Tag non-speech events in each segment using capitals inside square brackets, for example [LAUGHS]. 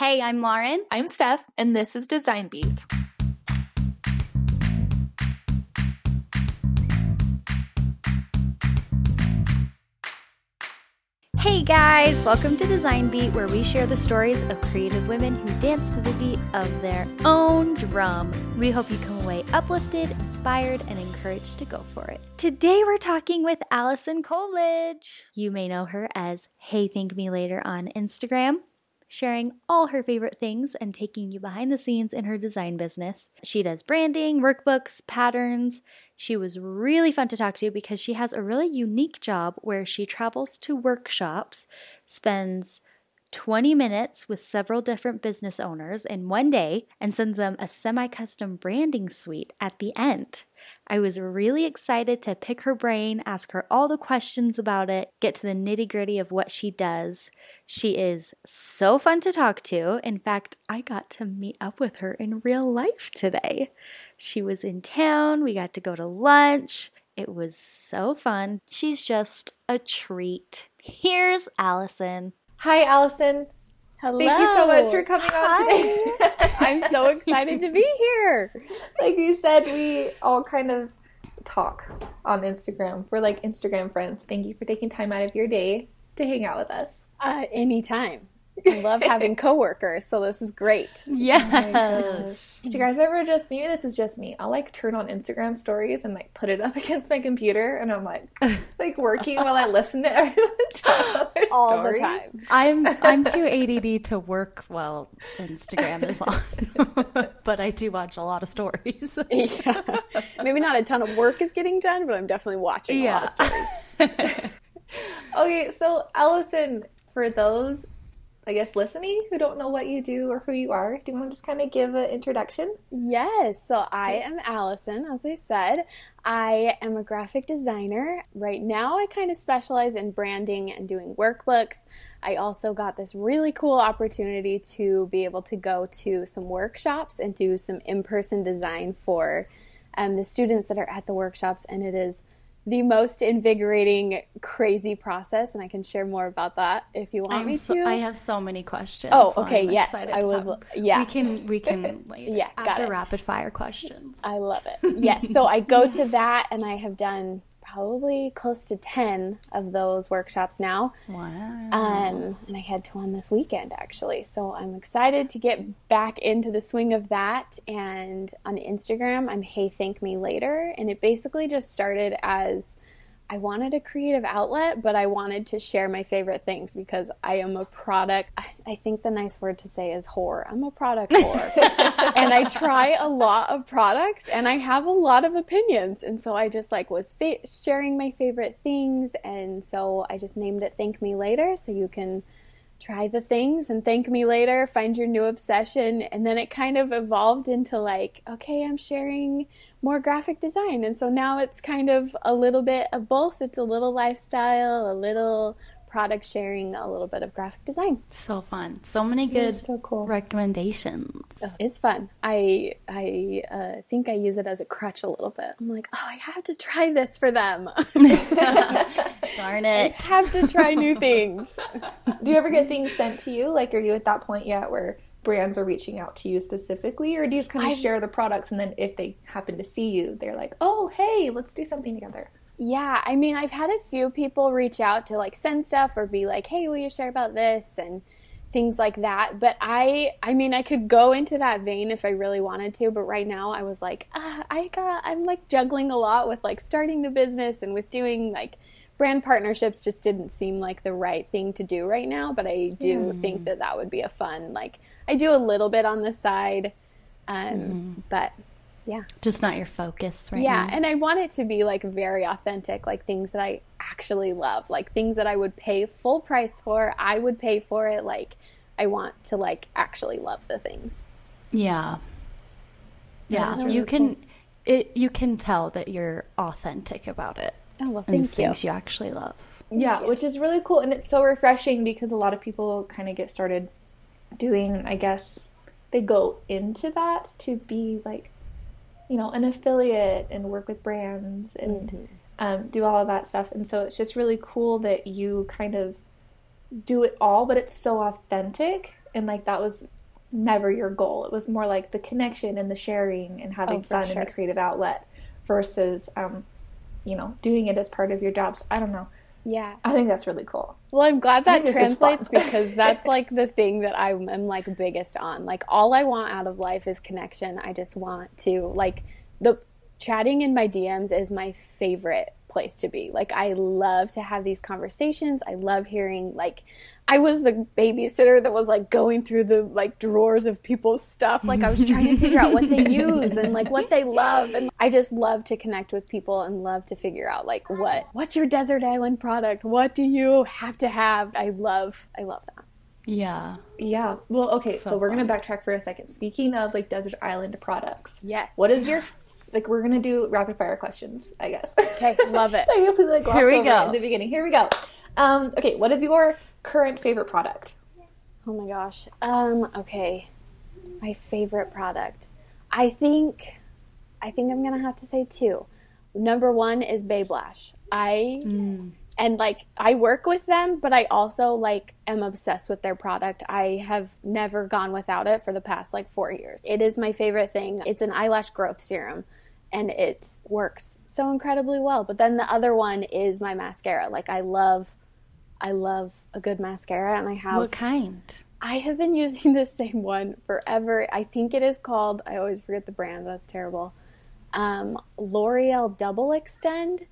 Hey, I'm Lauren. I'm Steph, and this is Design Beat. Hey guys, welcome to Design Beat, where we share the stories of creative women who dance to the beat of their own drum. We hope you come away uplifted, inspired, and encouraged to go for it. Today we're talking with Allison Coolidge. You may know her as Hey Thank Me Later on Instagram sharing all her favorite things and taking you behind the scenes in her design business. She does branding, workbooks, patterns. She was really fun to talk to because she has a really unique job where she travels to workshops, spends 20 minutes with several different business owners in one day, and sends them a semi custom branding suite at the end. I was really excited to pick her brain, ask her all the questions about it, get to the nitty gritty of what she does. She is so fun to talk to. In fact, I got to meet up with her in real life today. She was in town, we got to go to lunch. It was so fun. She's just a treat. Here's Allison. Hi, Allison. Hello. Thank you so much for coming Hi. on today. [LAUGHS] I'm so excited to be here. like you said, we all kind of talk on Instagram. We're like Instagram friends. Thank you for taking time out of your day to hang out with us. Uh, anytime. I love having coworkers, so this is great. [LAUGHS] Yes. Oh Did you guys ever just maybe this is just me? I'll like turn on Instagram stories and like put it up [LAUGHS] against my computer and I'm like [LAUGHS] like working while I listen to everyone talk about their All stories. the time. I'm I'm too ADD to work while Instagram is on, but I do watch a lot of stories. Yeah. Maybe not a ton of work is getting done, but I'm definitely watching a lot of stories. Okay, so Allison, for those I guess listening who don't know what you do or who you are, do you want to just kind of give an introduction? Yes, so I am Allison, as I said. I am a graphic designer. Right now, I kind of specialize in branding and doing workbooks. I also got this really cool opportunity to be able to go to some workshops and do some in person design for um, the students that are at the workshops, and it is the most invigorating, crazy process. And I can share more about that if you want I'm me so- to. I have so many questions. Oh, okay, I'm yes, I would talk. yeah. we can we [LAUGHS] can later. Yeah, got after it. rapid fire questions. I love it. Yes. So I go to that and I have done probably close to 10 of those workshops now. wow. Um, and I had to one this weekend actually. So I'm excited to get back into the swing of that. And on Instagram, I'm Hey Thank Me Later. And it basically just started as I wanted a creative outlet, but I wanted to share my favorite things because I am a product. I, think the nice word to say is whore. I'm a product whore. [LAUGHS] and I try a lot of products and I have a lot of opinions. And so I just like was fa- sharing my favorite things. And so I just named it Thank Me Later. So you can try the things and thank me later, find your new obsession. And then it kind of evolved into like, okay, I'm sharing more graphic design. And so now it's kind of a little bit of both. It's a little lifestyle, a little product sharing, a little bit of graphic design. so fun. So many good so cool. recommendations. It's fun. I I uh, think I use it as a crutch a little bit. I'm like, oh, I have to try this for them. [LAUGHS] Darn it. I have to try new [LAUGHS] things. Do you ever get things sent to you? Like, are you at that point yet where brands are reaching out to you specifically, or do you just kind of I've- share the products and then if they happen to see you, they're like, "Oh, hey, let's do something together." Yeah, I mean, I've had a few people reach out to like send stuff or be like, "Hey, will you share about this?" and things like that. But I I mean, I could go into that vein if I really wanted to, but right now I was like, ah, I got I'm like juggling a lot with like starting the business and with doing like brand partnerships just didn't seem like the right thing to do right now, but I do think that that would be a fun like I do a little bit on the side um but yeah. Just not your focus right Yeah, now. and I want it to be like very authentic, like things that I actually love, like things that I would pay full price for. I would pay for it. Like I want to like actually love the things. Yeah. Yeah. really you can it you can tell that you're authentic about it. Oh well, thank it's you. things you actually love. Yeah, which is really cool and it's so refreshing because a lot of people kind of get started doing, I guess, they go into that to be like, you know, an affiliate and work with brands and um, do all of that stuff. And so it's just really cool that you kind of do it all, but it's so authentic and like that was never your goal. It was more like the connection and the sharing and having Oh, fun sure. and the creative outlet versus, um, you know, doing it as part of your jobs. I don't know. Yeah. I think that's really cool. Well, I'm glad that think it's just translates [LAUGHS] because that's like the thing that I'm, I'm like biggest on. Like all I want out of life is connection. I just want to like the chatting in my DMs is my favorite place to be. Like I love to have these conversations. I love hearing like I was the babysitter that was like going through the like drawers of people's stuff. Like I was trying to figure out what they [LAUGHS] use and like what they love. And I just love to connect with people and love to figure out like what what's your desert island product? What do you have to have? I love I love that. Yeah. Yeah. Well, okay. So, So we're gonna backtrack for a second. Speaking of like desert island products, Yes. what is your like? We're gonna do rapid fire questions, I guess. Okay, love it. Completely [LAUGHS] like Here we go. in the beginning. Here we go. Um, okay, what is your current favorite product? Oh my gosh. Um, okay. My favorite product. I think I think I'm gonna have to say two. Number one is Babe Lash. I and like I work with them, but I also like am obsessed with their product. I have never gone without it for the past like four years. It is my favorite thing. It's an eyelash growth serum and it works so incredibly well. But then the other one is my mascara. Like I love I love a good mascara and I have What kind? I have been [LAUGHS] using the same one forever. I think it is called, I always forget the brand, that's terrible. Um, L'Oreal Double Extend.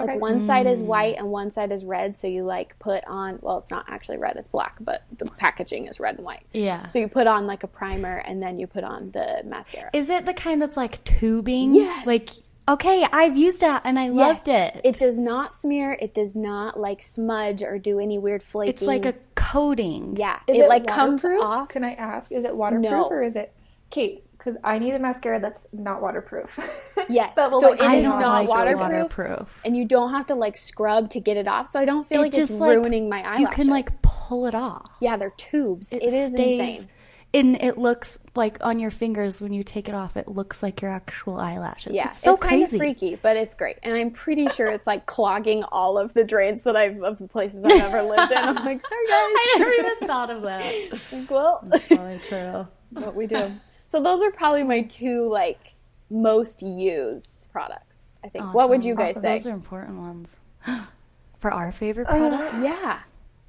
Like Okay. one side is white mm. and one side is red. So you like put on, well, it's not actually red, it's black, but the packaging is red and white. Yeah. So you put on like a primer and then you put on the mascara. Is it the kind that's like tubing? Yes. Like, okay, I've used that and I loved it. It does not smear, it does not like smudge or do any weird flaking. It's like a coating. yeah, Is it, like comes waterproof? off. Can I ask? Is it waterproof No. or is it Kate? Because I need a mascara that's not waterproof. [LAUGHS] Yes. That will, So like, it I is don't not like waterproof. waterproof. and you don't have to like scrub to get it off. So I don't feel It like it's just, like, ruining my eyelashes. You can like pull it off. yeah, they're tubes. It, it is stays, insane. And it looks like on your fingers when you take it off, it looks like your actual eyelashes. Yeah, it's so kind of freaky, but it's great. And I'm pretty sure it's like clogging all of the drains that I've of the places I've ever lived in. I'm like, sorry [LAUGHS] guys. I never even thought of that. [LAUGHS] Like, well, Probably true. what we do. So those are probably my two like most used products. I think. What would you guys Awesome. say? Those are important ones. [GASPS] For our favorite uh, product, yeah,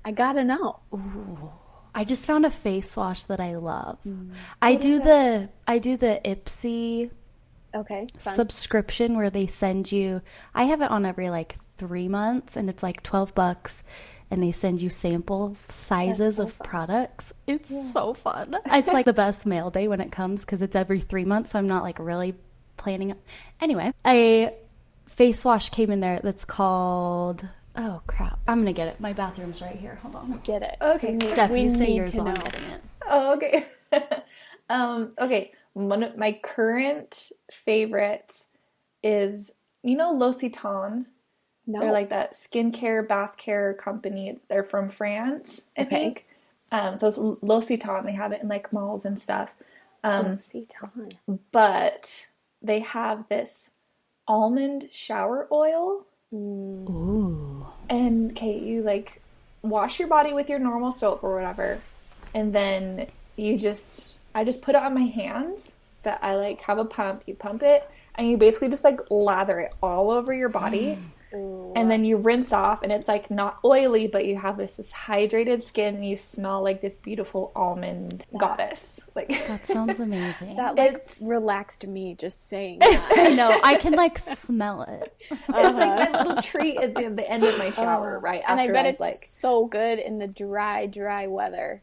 I gotta know. I just found a face wash that I love. Mm. I do the I do the Ipsy Okay, fun. subscription where they send you I have it on every like 3 months and it's like 12 bucks and they send you sample sizes of products. It's so fun. [LAUGHS] It's like the best mail day when it comes cuz it's every 3 months so I'm not like really planning Anyway, a face wash came in there that's called Oh crap. I'm going to get it. My bathroom's right here. Hold on. Get it. Okay. We Steph, we you say need yours to while I'm know. getting it. oh, okay. [LAUGHS] um, okay. One of my current favorites is you know L'Occitane. No. They're like that skincare, bath care company. They're from France, I Okay. think. Um, so it's L'Occitane. They have it in like malls and stuff. Um, L'Occitane. but they have this almond shower oil. Ooh. And okay, you like wash your body with your normal soap or whatever, and then you just I just put it on my hands. That I like have a pump. You pump it, and you basically just like lather it all over your body, [GASPS] and then you rinse off, and it's like not oily, but you have this, this hydrated skin, and you smell like this beautiful almond goddess. Like [LAUGHS] That sounds [LAUGHS] amazing. That like It's- relaxed me just saying [LAUGHS] that. I know. I can like smell it. it's like my little uh-huh. treat at the, the end of my shower, uh-huh. right and I bet I've it's like so good in the dry, dry weather.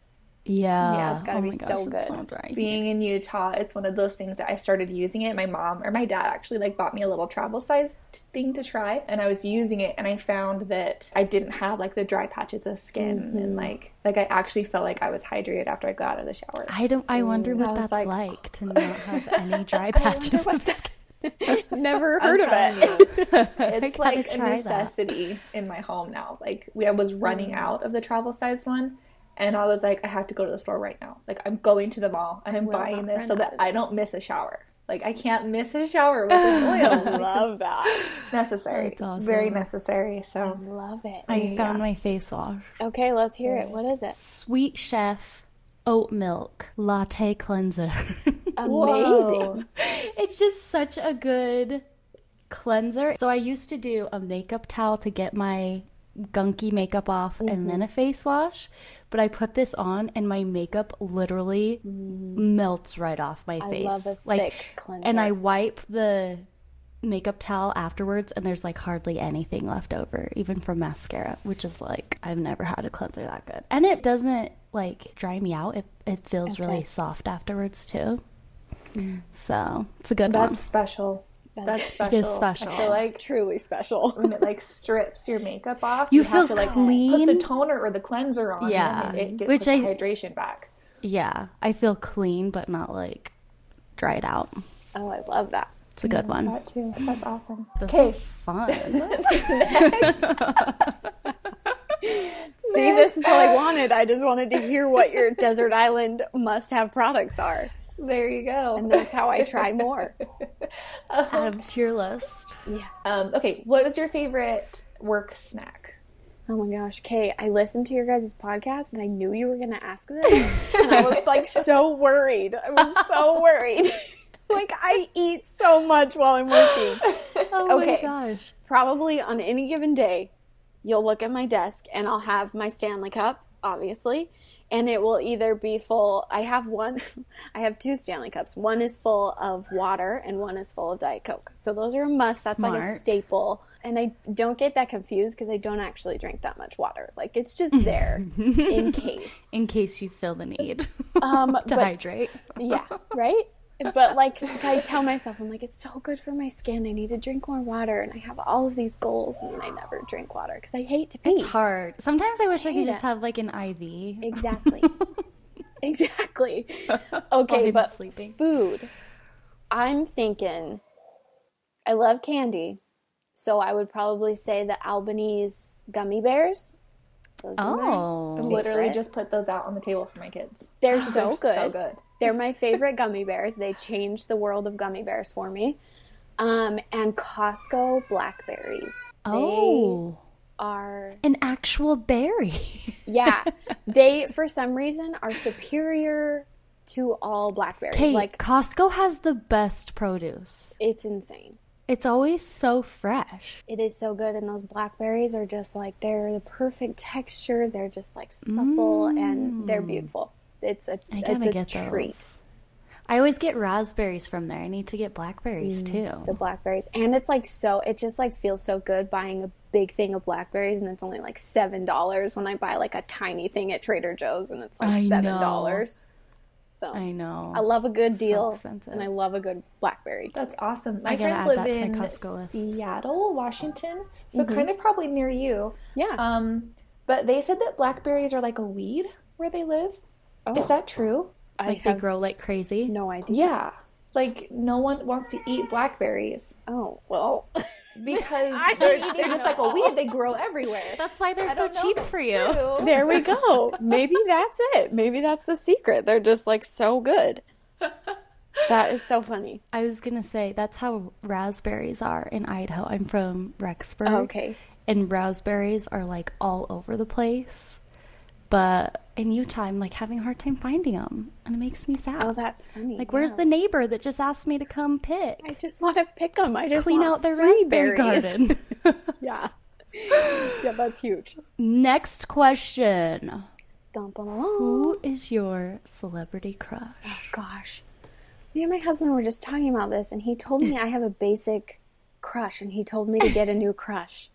Yeah. Yeah, it's gotta Oh be so gosh, it's good. so being in Utah, it's one of those things that I started using it. My mom or my dad actually like bought me a little travel size t- thing to try, and I was using it, and I found that I didn't have like the dry patches of skin, Mm-hmm. and like like I actually felt like I was hydrated after I got out of the shower. I don't. I wonder I what was that's like- like, to [LAUGHS] not have any [LAUGHS] dry patches. of skin. [LAUGHS] Never heard of it. you, it's like a try that. necessity in my home now. Like we I was running out of the travel size one. And I was like, I have to go to the store right now. Like I'm going to the mall and I'm buying this so that of I don't miss a shower. Like I can't miss a shower with this [LAUGHS] oil. Love that. [LAUGHS] necessary. Awesome. Very necessary. So Love it. I found my face wash. Okay, let's hear it. What is it? Sweet Chef oat milk latte cleanser. [LAUGHS] Amazing. it's just such a good cleanser. So I used to do a makeup towel to get my gunky makeup off and Mm-hmm. then a face wash. But I put this on and my makeup literally melts right off my face. Mm. love a like thick cleanser. and I wipe the makeup towel afterwards and there's like hardly anything left over even from mascara which is like i've never had a cleanser that good. And it doesn't like dry me out. It, it feels really soft afterwards too. So it's a good one. That's special. That's [LAUGHS] special. is special. I feel like Truly special. when it like strips your makeup off, You you, have feel to like clean. put the toner or the cleanser on. Yeah. and it, it gets Which I- the hydration back. yeah i feel clean but not like dried out Oh, I love that. it's a good one That too. That's awesome. this Okay, is fun [LAUGHS] [LAUGHS] See, this is what I wanted. I just wanted to hear what your desert island must have products are. There you go. And that's how I try more. [LAUGHS] add to your list Yeah. Um, okay, what was your favorite work snack? Oh my gosh, Kay, I listened to your guys' podcast and I knew you were going to ask this. And I was like so worried. I was so worried. [LAUGHS] like, I eat so much while I'm working. oh Okay. my gosh Probably on any given day, you'll look at my desk and I'll have my Stanley Cup, obviously. And it will either be full. I have one, [LAUGHS] I have two Stanley Cups. One is full of water and one is full of Diet Coke. So those are a must. That's like a staple. And I don't get that confused because I don't actually drink that much water. Like it's just [LAUGHS] there in [LAUGHS] case. in case you feel the need Um, to hydrate Yeah, right? But like I tell myself, I'm like, it's so good for my skin. I need to drink more water, and I have all of these goals, and then I never drink water because I hate to pee. It's hard. Sometimes I wish I could hate just have like an IV. Exactly. [LAUGHS] exactly. [LAUGHS] Okay, I'm but sleeping. food. I'm thinking. I love candy, so I would probably say the Albanese gummy bears. Those are my Oh, Literally just put those out on the table for my kids. They're so good. So good. They're my favorite gummy bears. They changed the world of gummy bears for me. Um, and Costco blackberries. oh, They are, an actual berry. [LAUGHS] yeah, they for some reason are superior to all blackberries. Like Costco has the best produce. it's insane. It's always so fresh. It is so good, and those blackberries are just like they're the perfect texture. They're just like supple and they're beautiful. It's a Mm. I it's a get treat. those. I always get raspberries from there. I need to get blackberries too. the blackberries and it's like so it just like feels so good buying a big thing of blackberries and it's only like seven dollars when i buy like a tiny thing at trader joe's and it's like I seven dollars so I know. i love a good deal expensive. and i love a good blackberry That's awesome. My I gotta friends add live that to in my Costco list. Seattle, Washington, so kind of probably near you. yeah Um, but they said that blackberries are like a weed where they live. Oh. Is that true? i like they grow like crazy. no idea Yeah. Like no one wants to eat blackberries oh well [LAUGHS] because [LAUGHS] they're, they're just like a weed. They grow everywhere. That's why they're I so cheap for you. true. [LAUGHS] there we go maybe that's it maybe that's the secret they're just like so good that is so funny I was gonna say that's how raspberries are in Idaho. I'm from Rexburg. okay and raspberries are like all over the place. But in Utah, I'm like having a hard time finding them, and it makes me sad. oh that's funny like, where's yeah. the neighbor that just asked me to come pick, i just want to pick them i just want to clean out their raspberry berries. garden? [LAUGHS] [LAUGHS] Yeah. yeah, that's huge. Next question: dun, dun, dun. Who is your celebrity crush? Oh Gosh. Me and my husband were just talking about this, and he told me [LAUGHS] I have a basic crush, and he told me to get a new crush.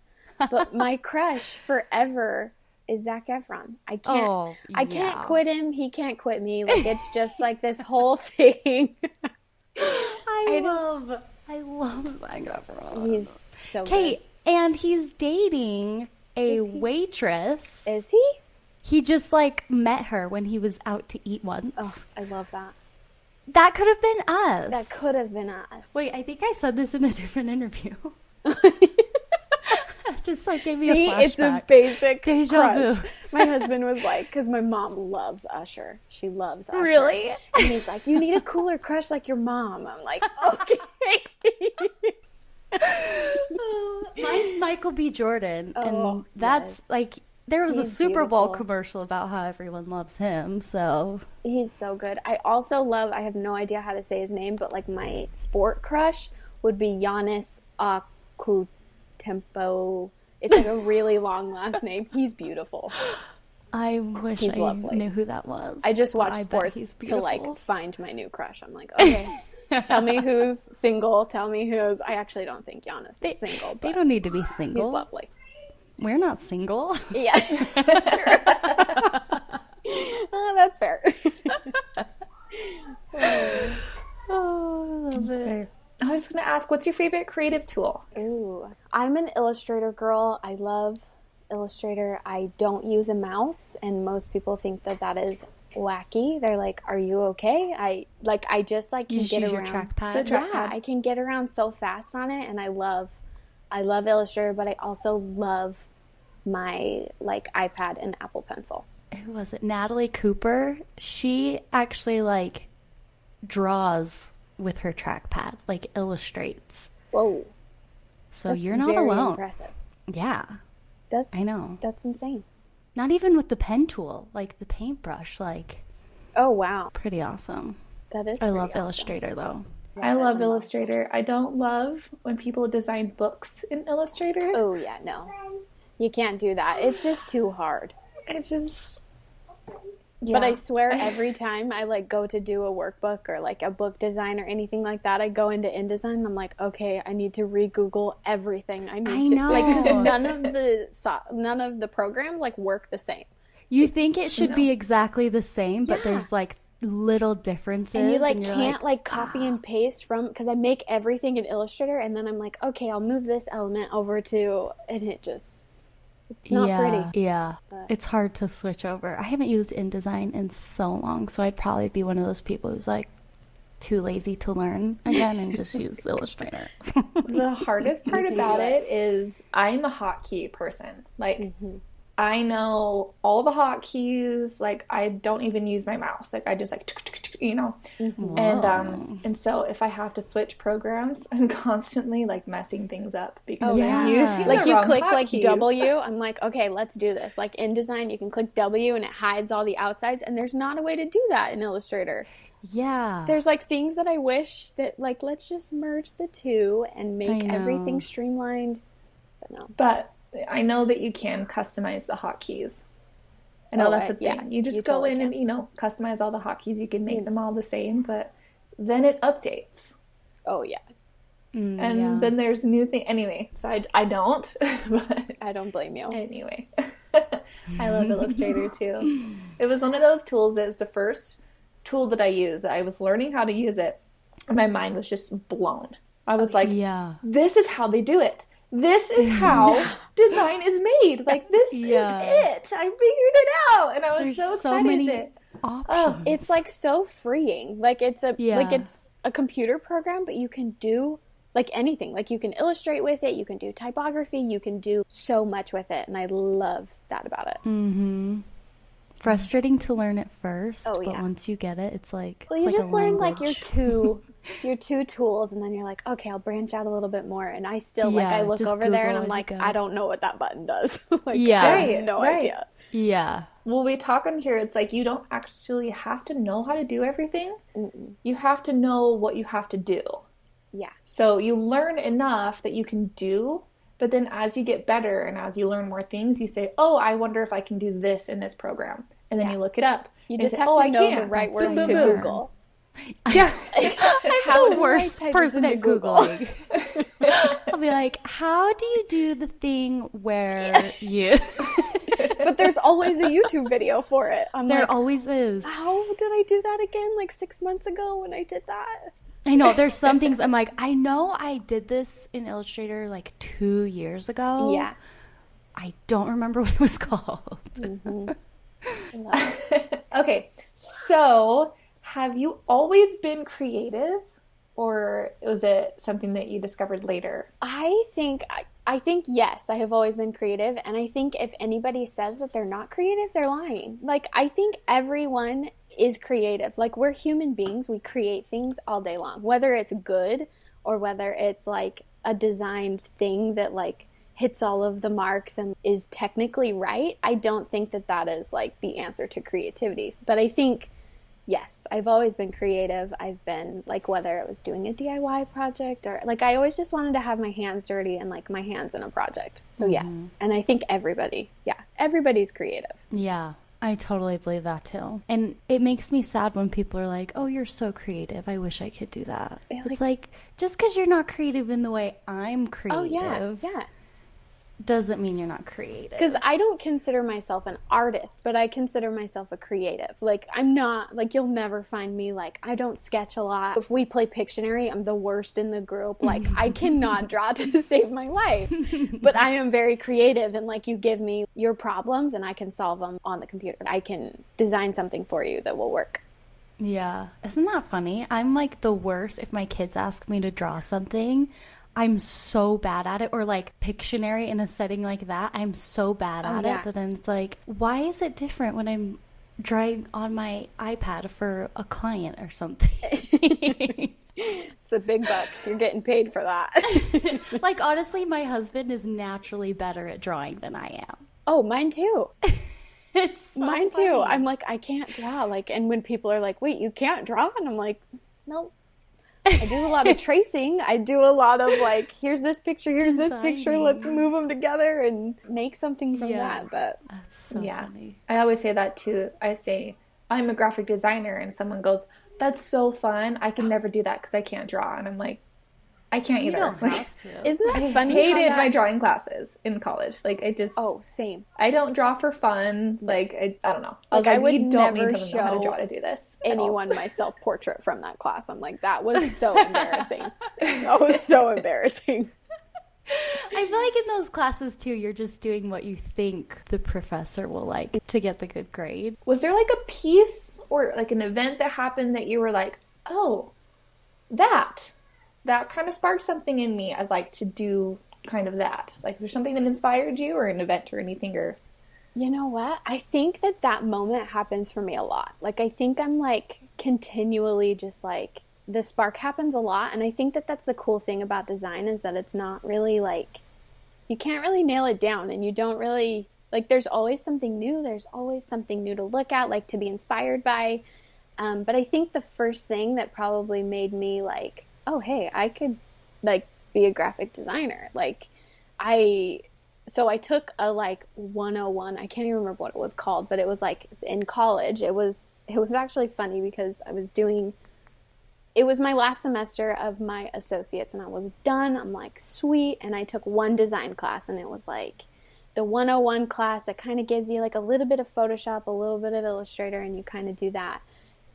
But my crush forever is Zac Efron. I can't. Oh, I can't quit him. He can't quit me. Like it's just like this whole [LAUGHS] thing. I, I just- love, I love Zac Efron. He's so Okay, and he's dating a he? waitress. Is he? He just like met her when he was out to eat once. Oh, I love that. That could have been us. That could have been us. Wait, I think I said this in a [LAUGHS] different interview. [LAUGHS] just like gave me See, a flashback. it's a basic Deja crush. vu. [LAUGHS] My husband was like, because my mom loves Usher. She loves Usher. Really? And he's like, you need a cooler crush like your mom. I'm like, [LAUGHS] okay. [LAUGHS] Mine's Michael B. Jordan, Oh, and that's yes. like There was a He's Super Bowl commercial about how everyone loves him, so He's so good. I also love. I have no idea how to say his name, but like my sport crush would be Giannis Akutempo. It's like a really long last name. He's beautiful. I wish He's I lovely. knew who that was. I just watch I sports he's to like find my new crush. I'm like, [LAUGHS] okay, tell me who's single. Tell me who's. I actually don't think Giannis is single, They don't need to be single. he's single. lovely. We're not single. Yeah, [LAUGHS] true. Uh, [LAUGHS] that's fair. oh, I love it. I was going to ask, what's your favorite creative tool? Ooh, I'm an Illustrator girl. I love Illustrator. I don't use a mouse, and most people think that that is wacky. They're like, "Are you okay?" I like. I just like can You get use your around. trackpad? The trackpad. Yeah, I can get around so fast on it, and I love. I love Illustrator, but I also love my like iPad and Apple Pencil. Who was it? Natalie Cooper. She actually like draws with her trackpad, like illustrates. Whoa, So that's you're not very alone. Impressive. Yeah, That's I know. That's insane. Not even with the pen tool, like the paintbrush, like Oh wow, pretty awesome. that is. I love awesome. Illustrator though. I love Illustrator. I don't love when people design books in Illustrator. Oh yeah, no, you can't do that. It's just too hard. It just. But I swear, [LAUGHS] every time I like go to do a workbook or like a book design or anything like that, I go into InDesign. And I'm like, okay, I need to re-Google everything. I need I to like 'cause know. none of the so- none of the programs like work the same. You think it should be exactly the same, but there's like little differences. And you like you're can't like, copy and ah. paste from because I make everything in Illustrator, and then I'm like, okay, I'll move this element over to, and it just it's not yeah, pretty. Yeah, it's hard to switch over. I haven't used InDesign in so long, so I'd probably be one of those people who's like too lazy to learn again and just use [LAUGHS] Illustrator. the hardest [LAUGHS] part about it is I'm a hotkey person. Like Mm-hmm. I know all the hotkeys. Like I don't even use my mouse. Like I just like you know. And um and so if I have to switch programs, [LAUGHS] I'm constantly like messing things up because yeah. I'm using like the you wrong click like hotkeys. W. I'm like, okay, let's do this. Like InDesign, you can click W and it hides all the outsides, and there's not a way to do that in Illustrator. yeah, There's like things that I wish that like let's just merge the two and make everything streamlined. But no. But I know that you can customize the hotkeys. I know Oh, that's I- a thing. yeah, you just you go totally in and you know customize all the hotkeys. You can make them all the same, but then it updates, Oh yeah, Mm, and yeah. then there's new thing. Anyway, so I, I don't, [LAUGHS] but I don't blame you. anyway, [LAUGHS] I love Illustrator [LAUGHS] too. It was one of those tools that was the first tool that I used. That I was learning how to use it, and my mind was just blown. I was like, yeah, this is how they do it. This is [LAUGHS] how design is made. Like this Yeah. is it. I figured it out, and I was There's so so excited. many that, options. oh, It's like so freeing. Like it's a Yeah. like it's a computer program, but you can do like anything. Like you can illustrate with it, you can do typography, you can do so much with it, and I love that about it. Mm-hmm. Frustrating to learn at first, Oh, but yeah. once you get it, it's like Well, it's you like just learn like your language. two [LAUGHS] your two tools, and then you're like, okay, I'll branch out a little bit more. And I still like I look just over there and I'm like, go. I don't know what that button does. [LAUGHS] like, Yeah. I have Right, no right. idea. yeah, well, we talk on here. It's like you don't actually have to know how to do everything. You have to know what you have to do. Yeah, So you learn enough that you can do, but then as you get better and as you learn more things, you say, "Oh, I wonder if I can do this in this program," and then Yeah. you look it up. you and just say, have "Oh, to I know the right words to. Google. [LAUGHS] Yeah. How the worst person into at Google? googling. [LAUGHS] I'll be like, "How do you do the thing where you?" [LAUGHS] but there's always a YouTube video for it. I'm there like, always is. how did I do that again? Like six months ago when I did that. I know there's some things I'm like, I know I did this in Illustrator like two years ago. Yeah. I don't remember what it was called. Mm-hmm. I love it. Okay, so have you always been creative, or was it something that you discovered later? I think I, think yes, I have always been creative, and I think if anybody says that they're not creative, they're lying. Like I think everyone is creative. Like we're human beings, we create things all day long, whether it's good or whether it's like a designed thing that like hits all of the marks and is technically right, I don't think that that is like the answer to creativity. But I think yes, I've always been creative. I've been like whether it was doing a DIY project or like I always just wanted to have my hands dirty and like my hands in a project. So mm-hmm. yes. And I think everybody, yeah, everybody's creative. Yeah. I totally believe that too. And it makes me sad when people are like, "Oh, you're so creative. I wish I could do that." Like, it's like just cuz you're not creative in the way I'm creative. Oh yeah. Yeah doesn't mean you're not creative. Because I don't consider myself an artist, but I consider myself a creative. Like, I'm not, like, you'll never find me, like, I don't sketch a lot. If we play Pictionary, I'm the worst in the group. Like, I [LAUGHS] cannot draw to [LAUGHS] save my life. But I am very creative, and, like, you give me your problems, and I can solve them on the computer. I can design something for you that will work. Yeah. Isn't that funny? I'm like the worst if my kids ask me to draw something. I'm so bad at it, or like Pictionary in a setting like that, I'm so bad oh, at yeah. it But then it's like, why is it different when I'm drawing on my iPad for a client or something? [LAUGHS] it's a big bucks. You're getting paid for that. [LAUGHS] like [LAUGHS] honestly, my husband is naturally better at drawing than I am. Oh, mine too. it's so mine funny. too. I'm like, I can't draw. Like, and when people are like, "Wait, you can't draw," and I'm like, "Nope." I do a lot of tracing. I do a lot of like, here's this picture, here's Designing. this picture. Let's move them together and make something from yeah. that. But that's so yeah, funny. I always say that too. I say I'm a graphic designer, and someone goes, "That's so fun. I can never do that because I can't draw." And I'm like, I can't either. don't [LAUGHS] have to. [LAUGHS] Isn't that I funny? hated that... my drawing classes in college. Like I just oh same. I don't draw for fun. Like I, I don't know. Like, like I would don't never show how to draw to do this. Anyone my self portrait from that class. I'm like that was so [LAUGHS] embarrassing. that was so [LAUGHS] embarrassing. I feel like in those classes too, you're just doing what you think the professor will like to get the good grade. Was there like a piece or like an event that happened that you were like, oh, that that kind of sparked something in me. I'd like to do kind of that. Like, is there something that inspired you, or an event, or anything, or? You know what? I think that that moment happens for me a lot. Like, I think I'm like continually just like the spark happens a lot, and I think that that's the cool thing about design is that it's not really like you can't really nail it down, and you don't really like. There's always something new. There's always something new to look at, like to be inspired by. Um, but I think the first thing that probably made me like oh hey i could like be a graphic designer like i so i took a like 101 i can't even remember what it was called but it was like in college it was it was actually funny because i was doing it was my last semester of my associates and i was done i'm like sweet and i took one design class and it was like the 101 class that kind of gives you like a little bit of photoshop a little bit of illustrator and you kind of do that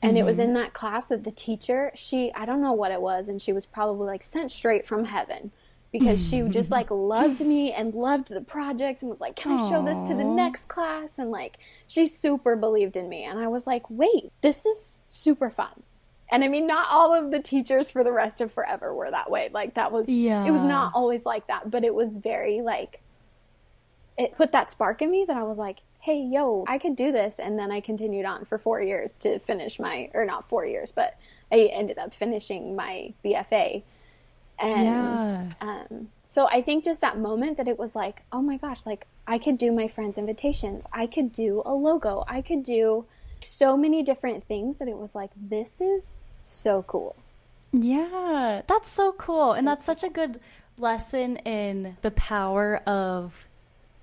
and mm-hmm. it was mm-hmm. in that class that the teacher she i don't know what it was and she was probably like sent straight from heaven because she just mm-hmm. like loved me and loved the projects and was like can i show this to the next class? And like she super believed in me. And i was like wait this is super fun. And i mean not all of the teachers for the rest of forever were that way. Like that was yeah it was not always like that but it was very like it put that spark in me that i was like hey, yo, I could do this. And then I continued on for four years to finish my, or not four years, but I ended up finishing my BFA. And yeah. um, so I think just that moment that it was like, oh my gosh, like I could do my friends' invitations. I could do a logo. I could do so many different things that it was like, this is so cool. Yeah, that's so cool. And that's such a good lesson in the power of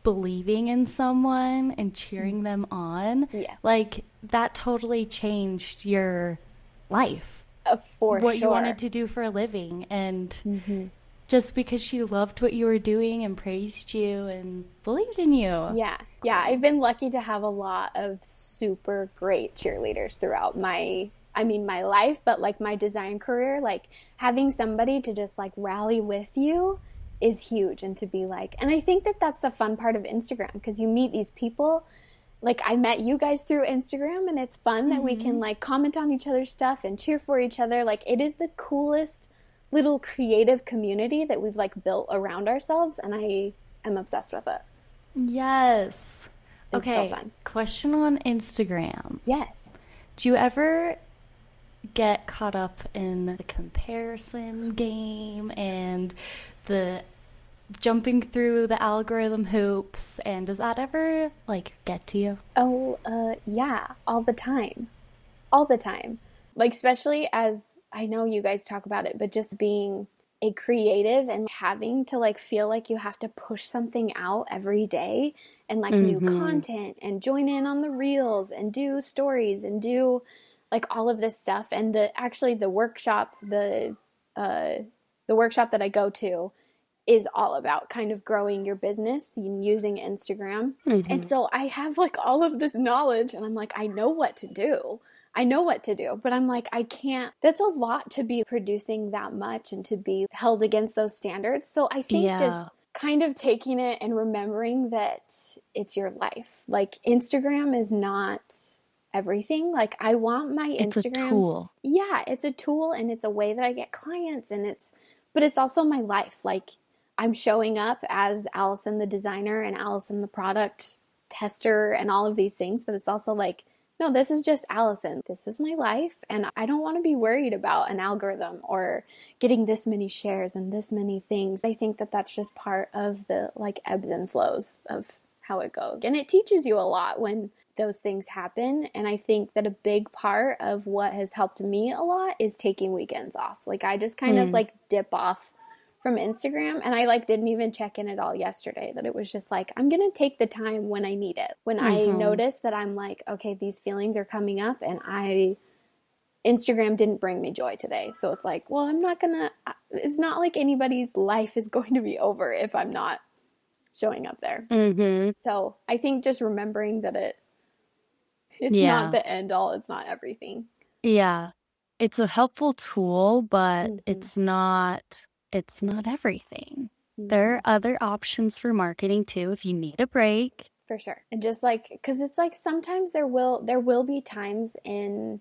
believing in someone and cheering them on, yeah. like that totally changed your life. Uh, for what sure. you wanted to do for a living, and mm-hmm. just because she loved what you were doing and praised you and believed in you. Yeah, yeah. I've been lucky to have a lot of super great cheerleaders throughout my I mean, my life, but like my design career, like having somebody to just like rally with you is huge and to be like and i think that that's the fun part of instagram because you meet these people like i met you guys through instagram and it's fun mm-hmm. that we can mm-hmm. like comment on each other's stuff and cheer for each other. Like it is the coolest little creative community that we've like built around ourselves and i am obsessed with it. Yes. It's okay so question on instagram. Yes. Do you ever get caught up in the comparison game and the jumping through the algorithm hoops and does that ever like get to you? Oh, uh yeah, all the time. All the time. Like especially as I know you guys talk about it, but just being a creative and having to like feel like you have to push something out every day and like mm-hmm. new content and join in on the reels and do stories and do like all of this stuff and the actually the workshop the uh the workshop that I go to is all about kind of growing your business using Instagram. Mm-hmm. And so I have like all of this knowledge and I'm like I know what to do. I know what to do, but I'm like, I can't. That's a lot to be producing that much and to be held against those standards. So I think yeah. just kind of taking it and remembering that it's your life. Like Instagram is not everything. Like I want my it's Instagram. tool. Yeah, it's a tool and it's a way that I get clients and it's but it's also my life. Like I'm showing up as Allison the designer and Allison the product tester and all of these things, but it's also like no, this is just Allison. This is my life. And I don't want to be worried about an algorithm or getting this many shares and this many things. I think that that's just part of the like ebbs and flows of how it goes. And it teaches you a lot when those things happen. And I think that a big part of what has helped me a lot is taking weekends off. Like I just kind mm. of like dip off from Instagram and I like didn't even check in at all yesterday that it was just like I'm going to take the time when I need it. When mm-hmm. I notice that I'm like okay these feelings are coming up and I Instagram didn't bring me joy today. So it's like, well, I'm not going to it's not like anybody's life is [LAUGHS] going to be over if I'm not showing up there. Mm-hmm. So, I think just remembering that it it's yeah. not the end all, it's not everything. Yeah. It's a helpful tool, but mm-hmm. it's not it's not everything. There are mm-hmm. other options for marketing too if you need a break. For sure. And just like cuz it's like sometimes there will there will be times in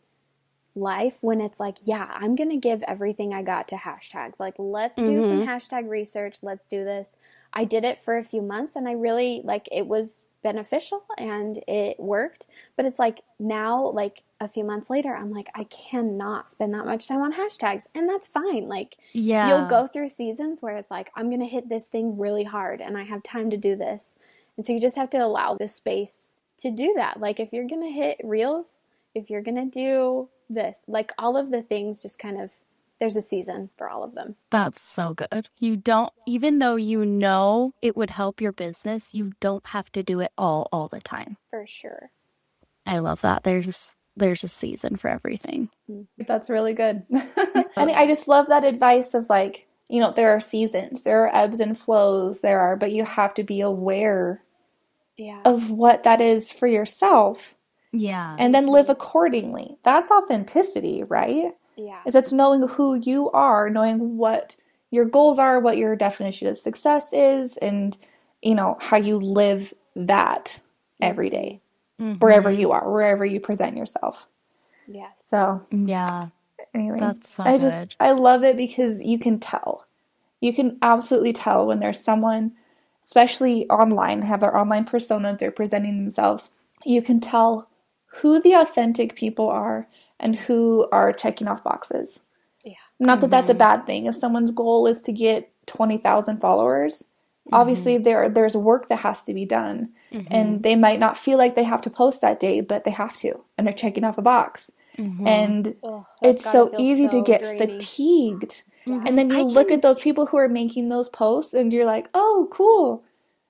life when it's like, yeah, I'm going to give everything I got to hashtags. Like, let's do mm-hmm. some hashtag research. Let's do this. I did it for a few months and I really like it was beneficial and it worked. But it's like now, like a few months later, I'm like, I cannot spend that much time on hashtags. And that's fine. Like, yeah. you'll go through seasons where it's like, I'm going to hit this thing really hard and I have time to do this. And so you just have to allow the space to do that. Like, if you're going to hit reels, if you're going to do this, like all of the things just kind of there's a season for all of them. That's so good. You don't even though you know it would help your business, you don't have to do it all all the time. For sure. I love that. There's there's a season for everything. Mm-hmm. That's really good. [LAUGHS] and I just love that advice of like, you know, there are seasons, there are ebbs and flows, there are, but you have to be aware yeah. of what that is for yourself. Yeah. And then live accordingly. That's authenticity, right? Yeah. Is it's knowing who you are, knowing what your goals are, what your definition of success is, and you know, how you live that every day, mm-hmm. wherever you are, wherever you present yourself. Yeah. So yeah. Anyway, That's so I just good. I love it because you can tell. You can absolutely tell when there's someone, especially online, have their online persona, they're presenting themselves. You can tell who the authentic people are and who are checking off boxes. Yeah. Not that mm-hmm. that's a mm-hmm. bad thing. If someone's goal is to get 20,000 followers, mm-hmm. obviously there there's work that has to be done. Mm-hmm. And they might not feel like they have to post that day, but they have to. And they're checking off a box. Mm-hmm. And Ugh, it's so easy so to get draining. fatigued. And then you I look can... at those people who are making those posts and you're like, "Oh, cool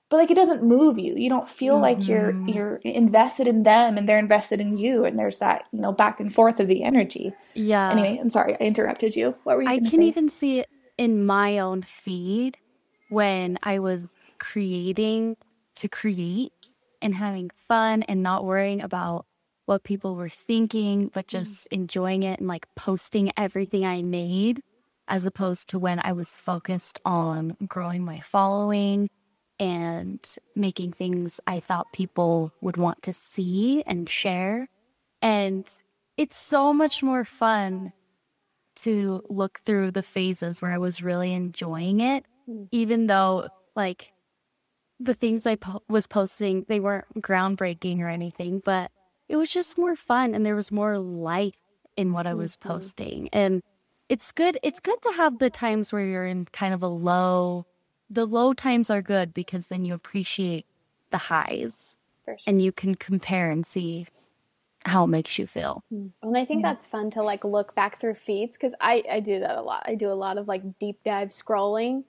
but like it doesn't move you you don't feel mm-hmm. like you're mm-hmm. you're invested in them and they're invested in you and there's that you know back and forth of the energy yeah anyway i'm sorry i interrupted you what were you i can say? even see it in my own feed when i was creating to create and having fun and not worrying about what people were thinking but mm. just mm. enjoying it and like posting everything i made as opposed to when i was focused on growing my following and making things I thought people would want to see and share. And it's so much more fun to look through the phases where I was really enjoying it, mm. even though, like, the things I po- was posting, they weren't groundbreaking or anything, but it was just more fun and there was more life in what I was mm-hmm. posting. And it's good. It's good to have the times where you're in kind of a low the low times are good because then you appreciate the highs sure. and you can compare and see how it makes you feel. Hmm. And I think yeah. that's fun to like look back through feeds because I, I do that a lot. I do a lot of like deep dive scrolling.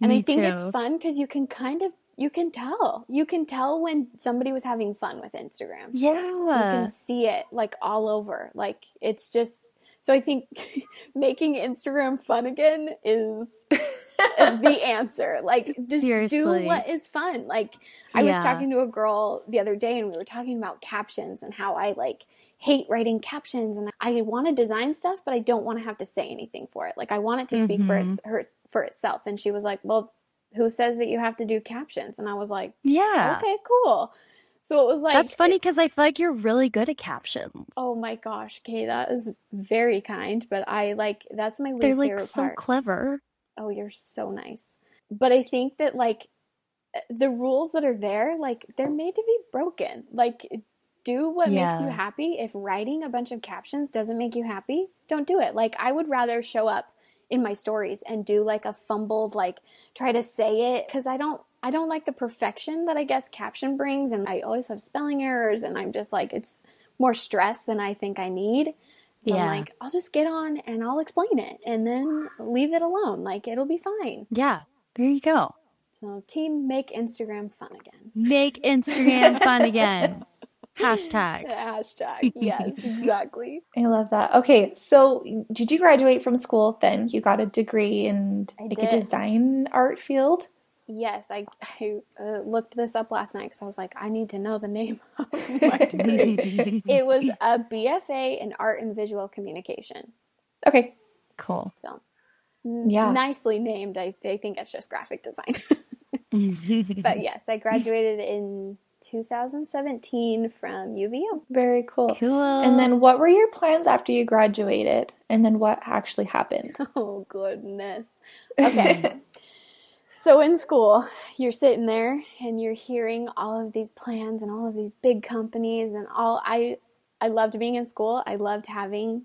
And Me I think too. it's fun because you can kind of you can tell. You can tell when somebody was having fun with Instagram. Yeah. You can see it like all over. Like it's just so I think [LAUGHS] making Instagram fun again is [LAUGHS] the answer. Like just Seriously. do what is fun. Like I yeah. was talking to a girl the other day and we were talking about captions and how I like hate writing captions and I want to design stuff but I don't want to have to say anything for it. Like I want it to speak mm-hmm. for its, her for itself and she was like, "Well, who says that you have to do captions?" And I was like, "Yeah. Okay, cool." So it was like That's funny because I feel like you're really good at captions. Oh my gosh, Kay, that is very kind, but I like that's my least They're like favorite so part. clever. Oh, you're so nice. But I think that like the rules that are there, like they're made to be broken. Like do what yeah. makes you happy. If writing a bunch of captions doesn't make you happy, don't do it. Like I would rather show up in my stories and do like a fumbled like try to say it cuz I don't I don't like the perfection that I guess caption brings, and I always have spelling errors, and I'm just like, it's more stress than I think I need. So yeah. I'm like, I'll just get on and I'll explain it and then leave it alone. Like, it'll be fine. Yeah, there you go. So, team, make Instagram fun again. Make Instagram fun again. Hashtag. [LAUGHS] Hashtag. Yes, [LAUGHS] exactly. I love that. Okay, so did you graduate from school then? You got a degree in I like did. a design art field? Yes, I, I uh, looked this up last night because I was like, I need to know the name [LAUGHS] of my degree. [LAUGHS] [LAUGHS] it was a BFA in art and visual communication. Okay, cool. So, yeah, nicely named. I, I think it's just graphic design. but yes, I graduated in 2017 from UVU. Very cool. Cool. And then what were your plans after you graduated? And then what actually happened? Oh, goodness. Okay. So in school, you're sitting there and you're hearing all of these plans and all of these big companies and all I I loved being in school. I loved having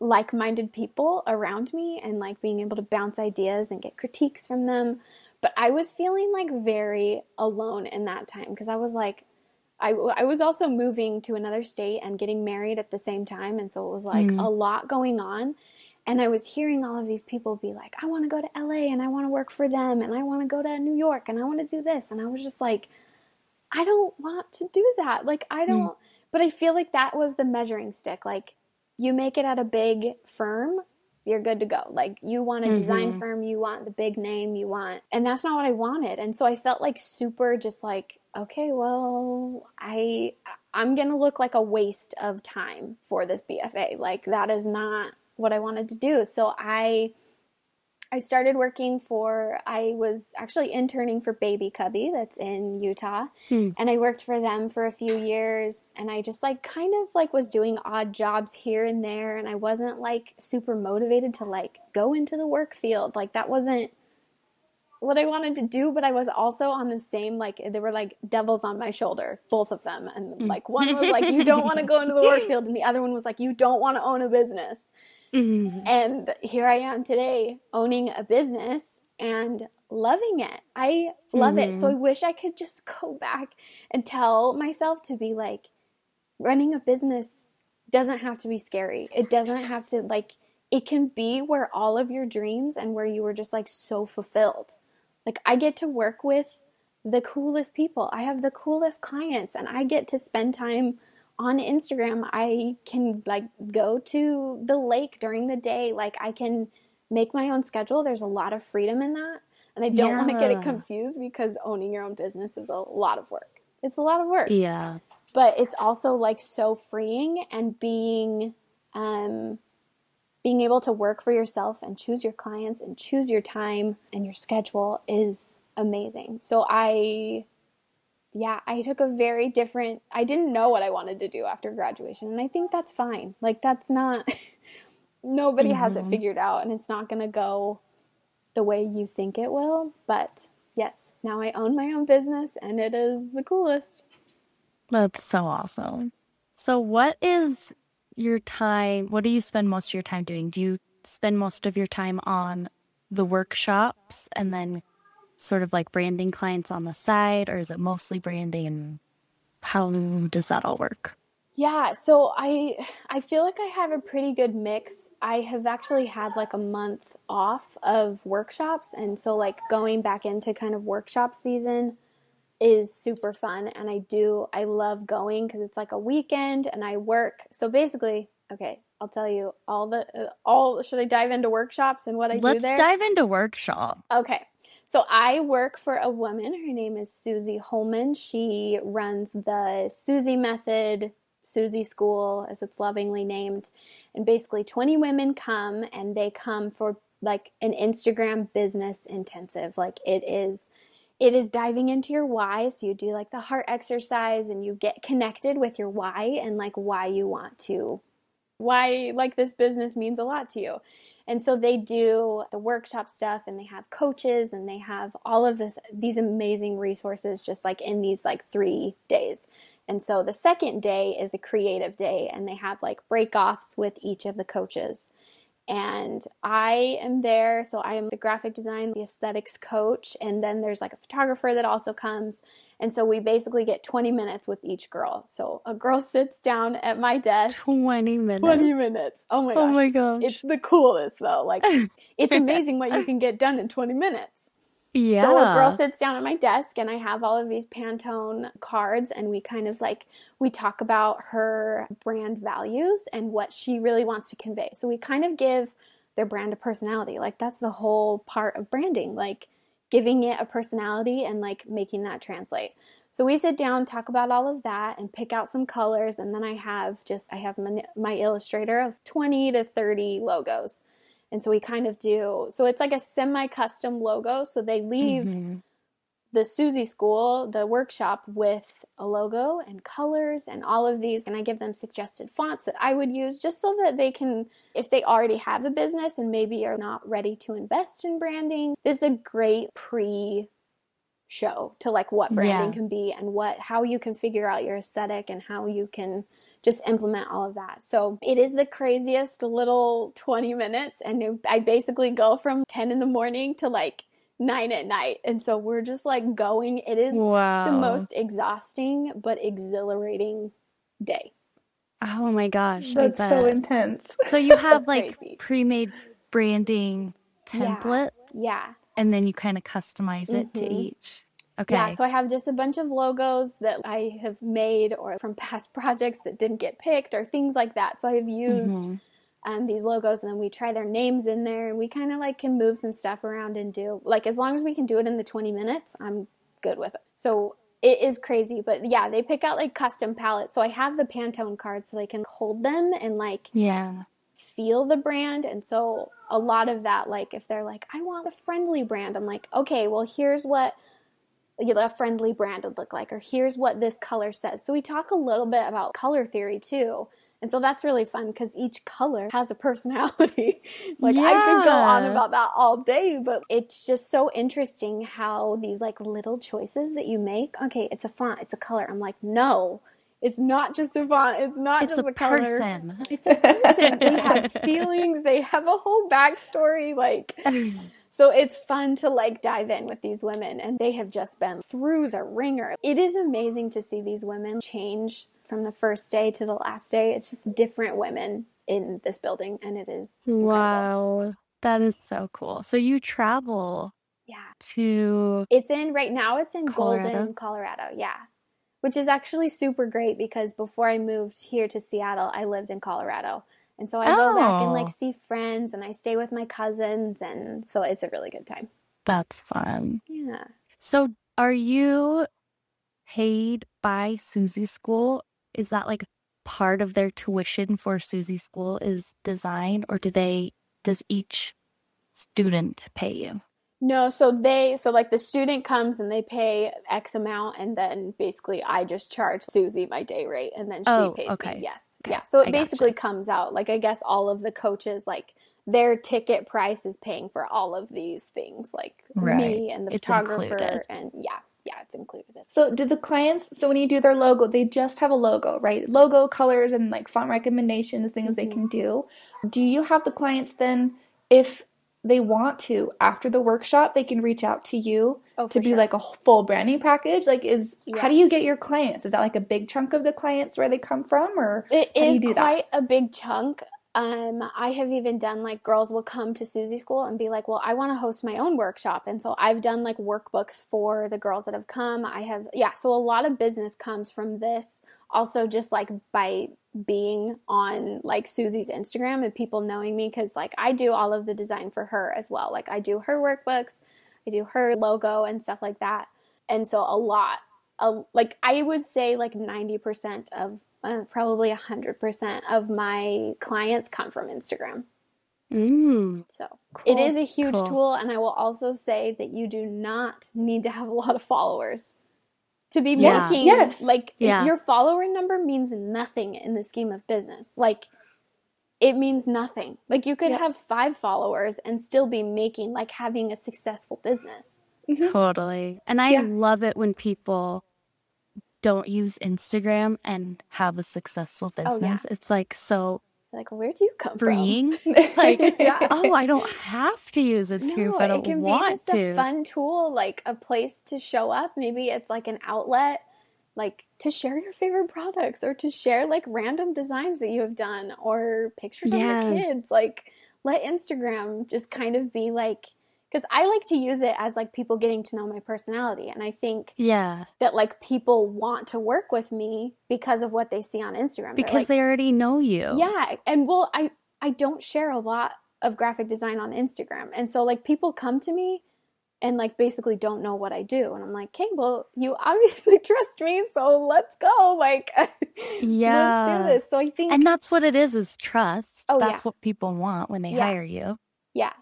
like-minded people around me and like being able to bounce ideas and get critiques from them. But I was feeling like very alone in that time because I was like I, I was also moving to another state and getting married at the same time and so it was like mm. a lot going on and I was hearing all of these people be like, I want to go to LA and I want to work for them and I want to go to New York and I want to do this. And I was just like, I don't want to do that. Like, I hmm. don't, mm. but I feel like that was the measuring stick. Like, you make it at a big firm, you're good to go. Like, you want a mm-hmm. design firm, you want the big name, you want, and that's not what I wanted. And so I felt like super just like, okay, well, I, I'm going to look like a waste of time for this BFA. Like, that is not what I wanted to do. So I I started working for I was actually interning for Baby Cubby that's in Utah. Hmm. And I worked for them for a few years and I just like kind of like was doing odd jobs here and there and I wasn't like super motivated to like go into the work field. Like that wasn't what I wanted to do, but I was also on the same like they were like devils on my shoulder, both of them. And hmm. like one was like you don't want to go into the work [LAUGHS] field and the other one was like you don't want to own a business. Mm-hmm. And here I am today owning a business and loving it. I love mm-hmm. it. So I mm-hmm. wish I could just go back and tell myself to be like, running a business doesn't have to be scary. It doesn't have to, like, it can be where all of your dreams and where you were just like so fulfilled. Like, I get to work with the coolest people, I have the coolest clients, and I get to spend time on Instagram, I can like go to the lake during the day. Like I can make my own schedule. There's a lot of freedom in that. And I don't yeah. want to get it confused because owning your own business is a lot of work. It's a lot of work. Yeah. But it's also like so freeing and being um being able to work for yourself and choose your clients and choose your time and your schedule is amazing. So I yeah, I took a very different, I didn't know what I wanted to do after graduation. And I think that's fine. Like, that's not, [LAUGHS] nobody mm-hmm. has it mm-hmm. figured out and it's not going to go the way you think it will. But yes, now I own my own business and it is the coolest. That's so awesome. So, what is your time? What do you spend most of your time doing? Do you spend most of your time on the workshops and then sort of like branding clients on the side, or is it mostly branding? And how does that all work? Yeah, so I I feel like I have a pretty good mix. I have actually had like a month off of workshops and so like going back into kind of workshop season is super fun and I do I love going cuz it's like a weekend and I work. So basically, okay, I'll tell you all the uh, all should I dive into workshops and what I Let's do there? Let's dive into workshop. Okay. So I work for a woman. Her name is Susie Holman. She runs the Susie Method Susie School, as it's lovingly named. And basically, 20 women come and they come for like an Instagram business intensive. Like it is. It is diving into your why. So you do like the heart exercise and you get connected with your why and like why you want to, why like this business means a lot to you. And so they do the workshop stuff and they have coaches and they have all of this these amazing resources just like in these like 3 days. And so the second day is the creative day, and they have like break offs with each of the coaches. And I am there, so I am the graphic design, the aesthetics coach, and then there's like a photographer that also comes. And so we basically get 20 minutes with each girl. So a girl sits down at my desk. 20 minutes. 20 minutes. Oh my gosh. Oh my gosh. It's the coolest though. Like [LAUGHS] it's amazing what you can get done in 20 minutes. Yeah. So a girl sits down at my desk and I have all of these Pantone cards and we kind of like we talk about her brand values and what she really wants to convey. So we kind of give their brand a personality. Like that's the whole part of branding, like giving it a personality and like making that translate. So we sit down, talk about all of that and pick out some colors and then I have just I have my, my illustrator of 20 to 30 logos and so we kind of do, so it's like a semi custom logo. So they leave mm-hmm. The Susie school, the workshop, with a logo and colors and all of these. And I give them suggested fonts that I would use just so that they can, if they already have a business and maybe are not ready to invest in branding, this is a great pre show to like what branding yeah. can be and what how you can figure out your aesthetic and how you can just implement all of that. So it is the craziest little 20 minutes. And I basically go from 10 in the morning to like nine at night. And so we're just like going. It is wow. the most exhausting but exhilarating day. Oh my gosh. That's so intense. So you [LAUGHS] have like pre made branding template. Yeah. yeah. And then you kind of customize it mm-hmm. to each. Okay. Yeah, so I have just a bunch of logos that I have made or from past [LAUGHS] projects that didn't get picked or things like that. So I have used mm-hmm. Um, these logos and then we try their names in there and we kind of like can move some stuff around and do like as long as we can do it in the 20 minutes, I'm good with it. So it is crazy, but yeah, they pick out like custom palettes. So I have the Pantone cards so they can hold them and like yeah feel the brand. And so a lot of that, like if they're like, I want a friendly brand, I'm like, okay, well here's what a friendly brand would look like, or here's what this color says. So we talk a little bit about color theory too. And so that's really fun because each color has a personality. [LAUGHS] like yeah. I could go on about that all day, but it's just so interesting how these like little choices that you make. Okay, it's a font, it's a color. I'm like, no, it's not just a font. It's not it's just a, a color. person. It's a person. they [LAUGHS] have feelings. They have a whole backstory. Like [LAUGHS] So it's fun to like dive in with these women, and they have just been through the wringer. It is amazing to see these women change from the first day to the last day. It's just different women in this building, and it is incredible. wow. That is so cool. So you travel yeah to it's in right now it's in Colorado. golden colorado yeah which is actually super great because before i moved here to seattle i lived in colorado and so I go back and like oh. see friends and I stay with my cousins and so it's a really good time. That's fun. Yeah. So are you paid by Susie School? Is that like part of their tuition for Susie School is design or do they does each student pay you? No, so they so like the student comes and they pay X amount and then basically I just charge Susie my day rate and then she oh, pays okay. me. Yes. Okay. Yeah. So it I basically gotcha. comes out like I guess all of the coaches like their ticket price is paying for all of these things like right. me and the it's photographer included. and yeah. Yeah, it's included. So, do the clients? So, when you do their logo, they just have a logo, right? Logo, colors, and like font recommendations, things mm-hmm. they can do. Do you have the clients then, if they want to after the workshop, they can reach out to you Oh, to be sure. like a full branding package. Like, is Yeah. how do you get your clients? Is that like a big chunk of the clients where they come from, or It how do you is do that? quite a big chunk. Um, I have even done like girls will come to Susie School and be like, "Well, I want to host my own workshop," and so I've done like workbooks for the girls that have come. I have, yeah, so a lot of business comes from this. Also, just like by being on like Susie's Instagram and people knowing me, because like I do all of the design for her as well. Like I do her workbooks, I do her logo and stuff like that, and so a lot a, like I would say like 90% of uh, probably 100% of my clients come from Instagram. Mm. So it Cool. is a huge Cool. tool. And I will also say that you do not need to have a lot of followers to be Yeah. making Yes. like Yeah. your follower number means nothing in the scheme of business. Like it means nothing. Like you could Yep. have five followers and still be making like having a successful business. Totally. And I Yeah. love it when people don't use Instagram and have a successful Oh, yeah. business. It's like so Like where do you come from? [LAUGHS] like, [LAUGHS] Yeah. oh, I don't have to use Instagram if I it don't can want be just to. a fun tool, like a place to show up. Maybe it's like an outlet, like to share your favorite products or to share like random designs that you have done or pictures of Yes. your kids. Like let Instagram just kind of be like because I like to use it as like people getting to know my personality. And I think yeah, that like people want to work with me because of what they see on Instagram. Because like, they already know you. yeah, and well, I I don't share a lot of graphic design on Instagram, and so like people come to me and like basically don't know what I do, and I'm like, okay, well, you [LAUGHS] obviously trust me, so let's go, like, Yeah. [LAUGHS] let's do this. So I think, And that's what it is, is trust. Oh, that's yeah. what people want when they Yeah. hire you. yeah,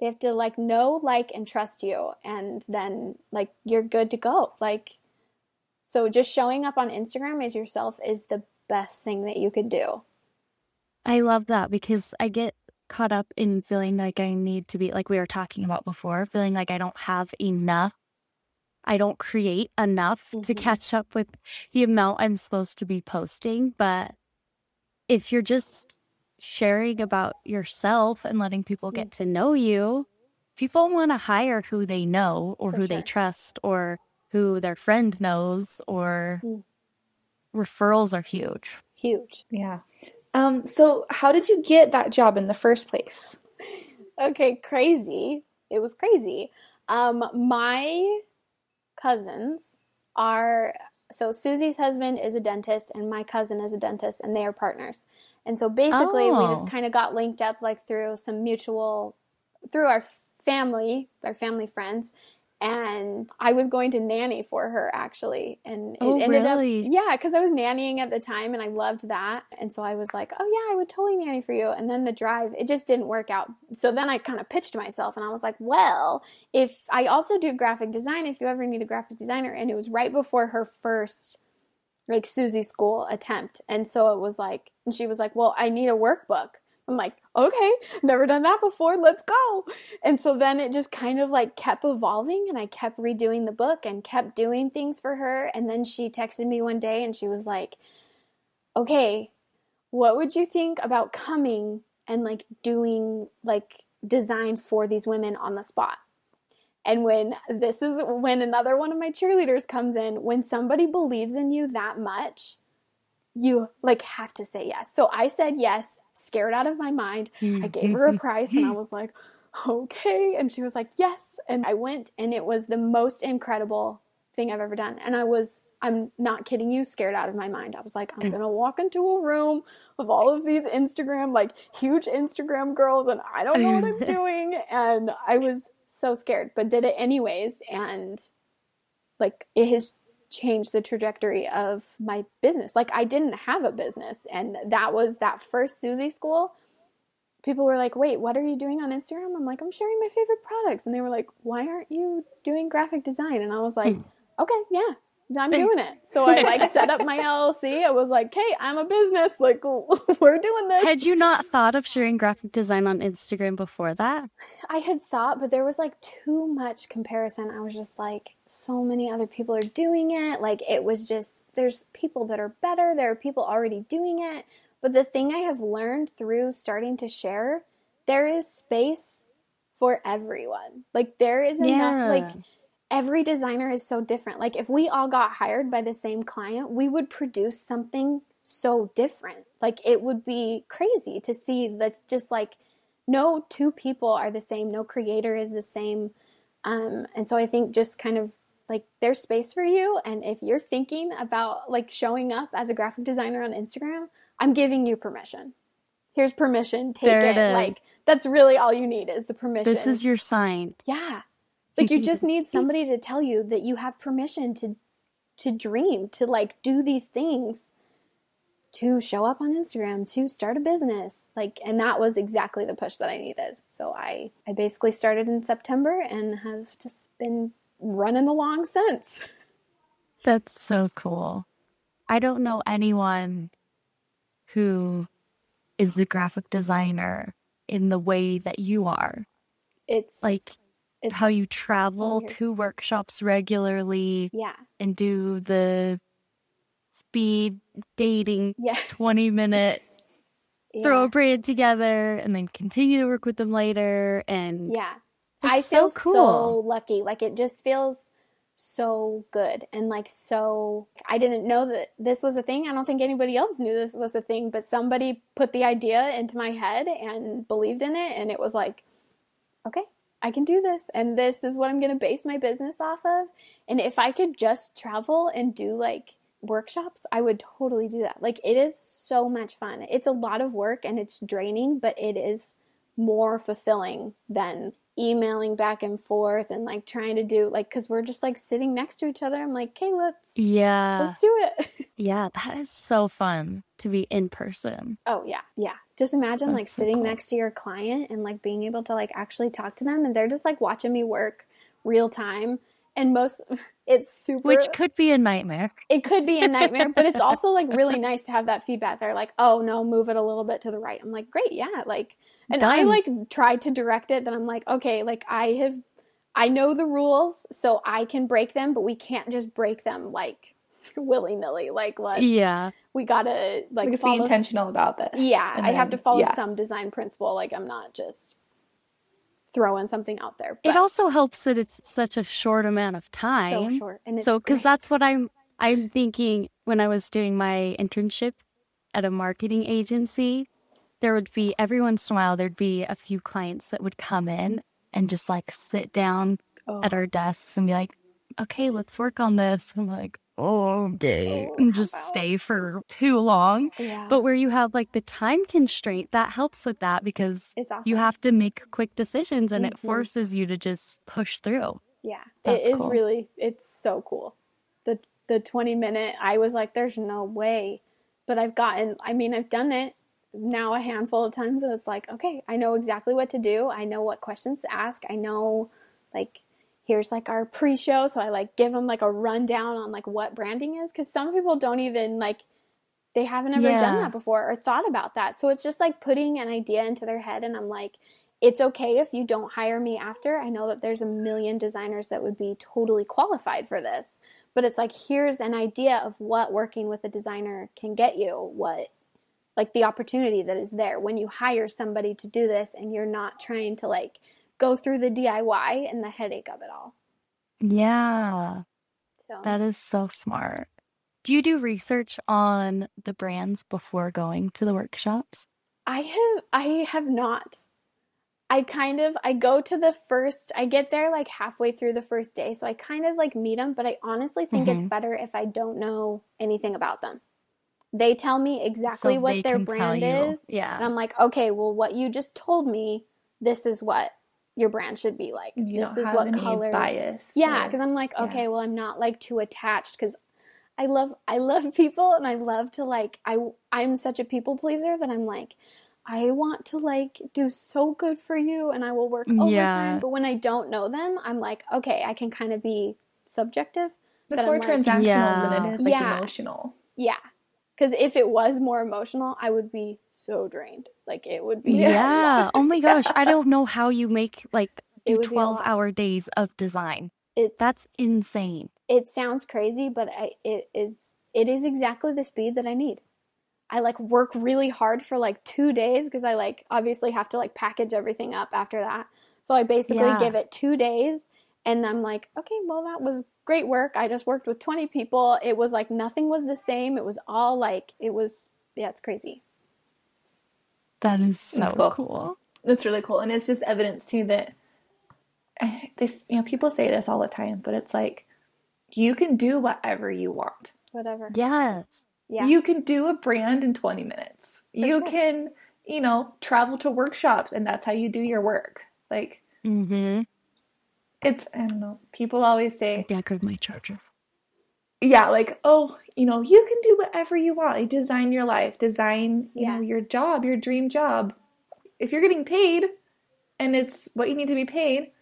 they have to like know, like, and trust you, and then like you're good to go, like. So just showing up on Instagram as yourself is the best thing that you could do. I love that because I get caught up in feeling like I need to be, like we were talking about before, feeling like I don't have enough. I don't create enough to Mhm. catch up with the amount I'm supposed to be posting. But if you're just sharing about yourself and letting people get to know you, people want to hire who they know or For who sure. they trust or who their friend knows or Mm. referrals are huge. Huge. Yeah. Um, so how did you get that job in the first place? Okay, crazy. It was crazy. Um, my cousins are so Susie's husband is a dentist and my cousin is a dentist and they are partners. And so basically we Oh. just kind of got linked up like through some mutual through our family, our family friends. And I was going to nanny for her actually. And it Oh, ended really? up yeah, because I was nannying at the time and I loved that. And so I was like, oh, yeah, I would totally nanny for you. And then the drive, it just didn't work out. So then I kind of pitched myself and I was like, well, if I also do graphic design, if you ever need a graphic designer. And it was right before her first like Susie school attempt. And so it was like, and she was like, well, I need a workbook. I'm like, okay, never done that before. Let's go. And so then it just kind of like kept evolving and I kept redoing the book and kept doing things for her. And then she texted me one day and she was like, okay, what would you think about coming and like doing like design for these women on the spot? And when this is when another one of my cheerleaders comes in, when somebody believes in you that much, you like have to say yes. So I said yes, scared out of my mind. I gave her a [LAUGHS] price and I was like, okay. And she was like, yes. And I went and it was the most incredible thing I've ever done. And I was, I'm not kidding you, scared out of my mind. I was like, I'm mm. going to walk into a room of all of these Instagram, like huge Instagram girls, and I don't know what I'm [LAUGHS] doing. And I was so scared, but did it anyways. And like, it has changed the trajectory of my business. Like I didn't have a business and that was that first Susie school. People were like, "Wait, what are you doing on Instagram?" I'm like, "I'm sharing my favorite products." And they were like, "Why aren't you doing graphic design?" And I was like, hmm. "Okay, yeah, I'm doing it." So I like [LAUGHS] set up my LLC. I was like, "Hey, I'm a business. Like [LAUGHS] we're doing this." Had you not thought of sharing graphic design on Instagram before that? I had thought, but there was like too much comparison. I was just like, so many other people are doing it. Like, it was just, there's people that are better, there are people already doing it. But the thing I have learned through starting to share, there is space for everyone. Like there is enough yeah. like every designer is so different. Like if we all got hired by the same client, we would produce something so different. Like it would be crazy to see that just like no two people are the same, no creator is the same. Um, and so I think just kind of like there's space for you. And if you're thinking about like showing up as a graphic designer on Instagram, I'm giving you permission. Here's permission. Take there it. it like that's really all you need is the permission. This is your sign. Yeah. Like you just [LAUGHS] need somebody to tell you that you have permission to to dream, to like do these things, to show up on Instagram, to start a business. Like and that was exactly the push that I needed. So I I basically started in September and have just been running along since. [LAUGHS] That's so cool. I don't know anyone who is a graphic designer in the way that you are. It's like it's how you travel so to workshops regularly. Yeah. And do the speed dating yeah. [LAUGHS] 20 minute yeah. throw a brand together and then continue to work with them later and Yeah. I feel so, cool. so lucky. Like it just feels so good and like so I didn't know that this was a thing. I don't think anybody else knew this was a thing, but somebody put the idea into my head and believed in it and it was like okay, I can do this and this is what I'm going to base my business off of. And if I could just travel and do like workshops, I would totally do that. Like it is so much fun. It's a lot of work and it's draining, but it is more fulfilling than emailing back and forth and like trying to do like because we're just like sitting next to each other. I'm like, okay, let's yeah, let's do it. [LAUGHS] yeah, that is so fun to be in person. Oh yeah, yeah. Just imagine That's like so sitting cool. next to your client and like being able to like actually talk to them and they're just like watching me work real time and most [LAUGHS] it's super which could be a nightmare. It could be a nightmare but it's [LAUGHS] also like really nice to have that feedback. They're like oh no move it a little bit to the right. I'm like great yeah like and Done. i like tried to direct it then i'm like okay like i have i know the rules so i can break them but we can't just break them like [LAUGHS] willy-nilly like let's yeah. we gotta like let's be intentional about this. Yeah i have to follow yeah. some design principle like i'm not just throwing something out there. But it also helps that it's such a short amount of time. So short. And so because that's what I'm I'm thinking when I was doing my internship at a marketing agency, there would be every once in a while there'd be a few clients that would come in and just like sit down oh. at our desks and be like, okay, let's work on this. I'm like, okay, and just stay for too long. Yeah. But where you have like the time constraint, that helps with that because awesome. you have to make quick decisions and mm-hmm. it forces you to just push through. Yeah, That's it is cool. really, it's so cool. The the 20 minute, I was like, there's no way. But I've gotten, I mean, I've done it now a handful of times and it's like, okay, I know exactly what to do. I know what questions to ask. I know like here's like our pre-show so i like give them like a rundown on like what branding is because some people don't even like they haven't ever yeah. done that before or thought about that. So it's just like putting an idea into their head and i'm like it's okay if you don't hire me after. I know that there's a million designers that would be totally qualified for this but it's like here's an idea of what working with a designer can get you what like the opportunity that is there. When you hire somebody to do this and you're not trying to like go through the DIY and the headache of it all. Yeah. So. That is so smart. Do you do research on the brands before going to the workshops? I have I have not. I kind of I go to the first I get there like halfway through the first day, so I kind of like meet them, but I honestly think mm-hmm. it's better if I don't know anything about them. They tell me exactly so what their brand is. Yeah. And I'm like, okay, well what you just told me, this is what your brand should be like. You this is what colors. Bias. Yeah, because I'm like, okay, yeah. well, I'm not like too attached because I love I love [LAUGHS] people and I love to like I I'm such a people pleaser that I'm like I want to like do so good for you and I will work overtime. Yeah. But when I don't know them, I'm like, okay, I can kind of be subjective. That's more transactional yeah. than it is like yeah. emotional. Yeah. Because if it was more emotional, I would be so drained. Like it would be. [LAUGHS] Yeah. oh my gosh. I don't know how you make like [LAUGHS] do 12 hour days of design. It's, That's insane. It sounds crazy, but I, it is it is exactly the speed that I need. I like work really hard for like two days because I like obviously have to like package everything up after that. So I basically Yeah. give it two days and I'm like, okay, well, that was great work. I just worked with 20 people. It was like nothing was the same. It was all like, it was, yeah, it's crazy. That is so That's cool. cool. That's really cool, and it's just evidence too that [SIGHS] this. You know, people say this all the time, but it's like you can do whatever you want. Whatever. Yes. Yeah. You can do a brand in 20 minutes. you sure. can, you know, travel to workshops, and that's how you do your work. Like Mm-hmm. It's, I don't know. People always say, Yeah, good my charger. yeah, like, oh, you know, you can do whatever you want. Like, design your life, design, you Yeah. know, your job, your dream job. If you're getting paid and it's what you need to be paid,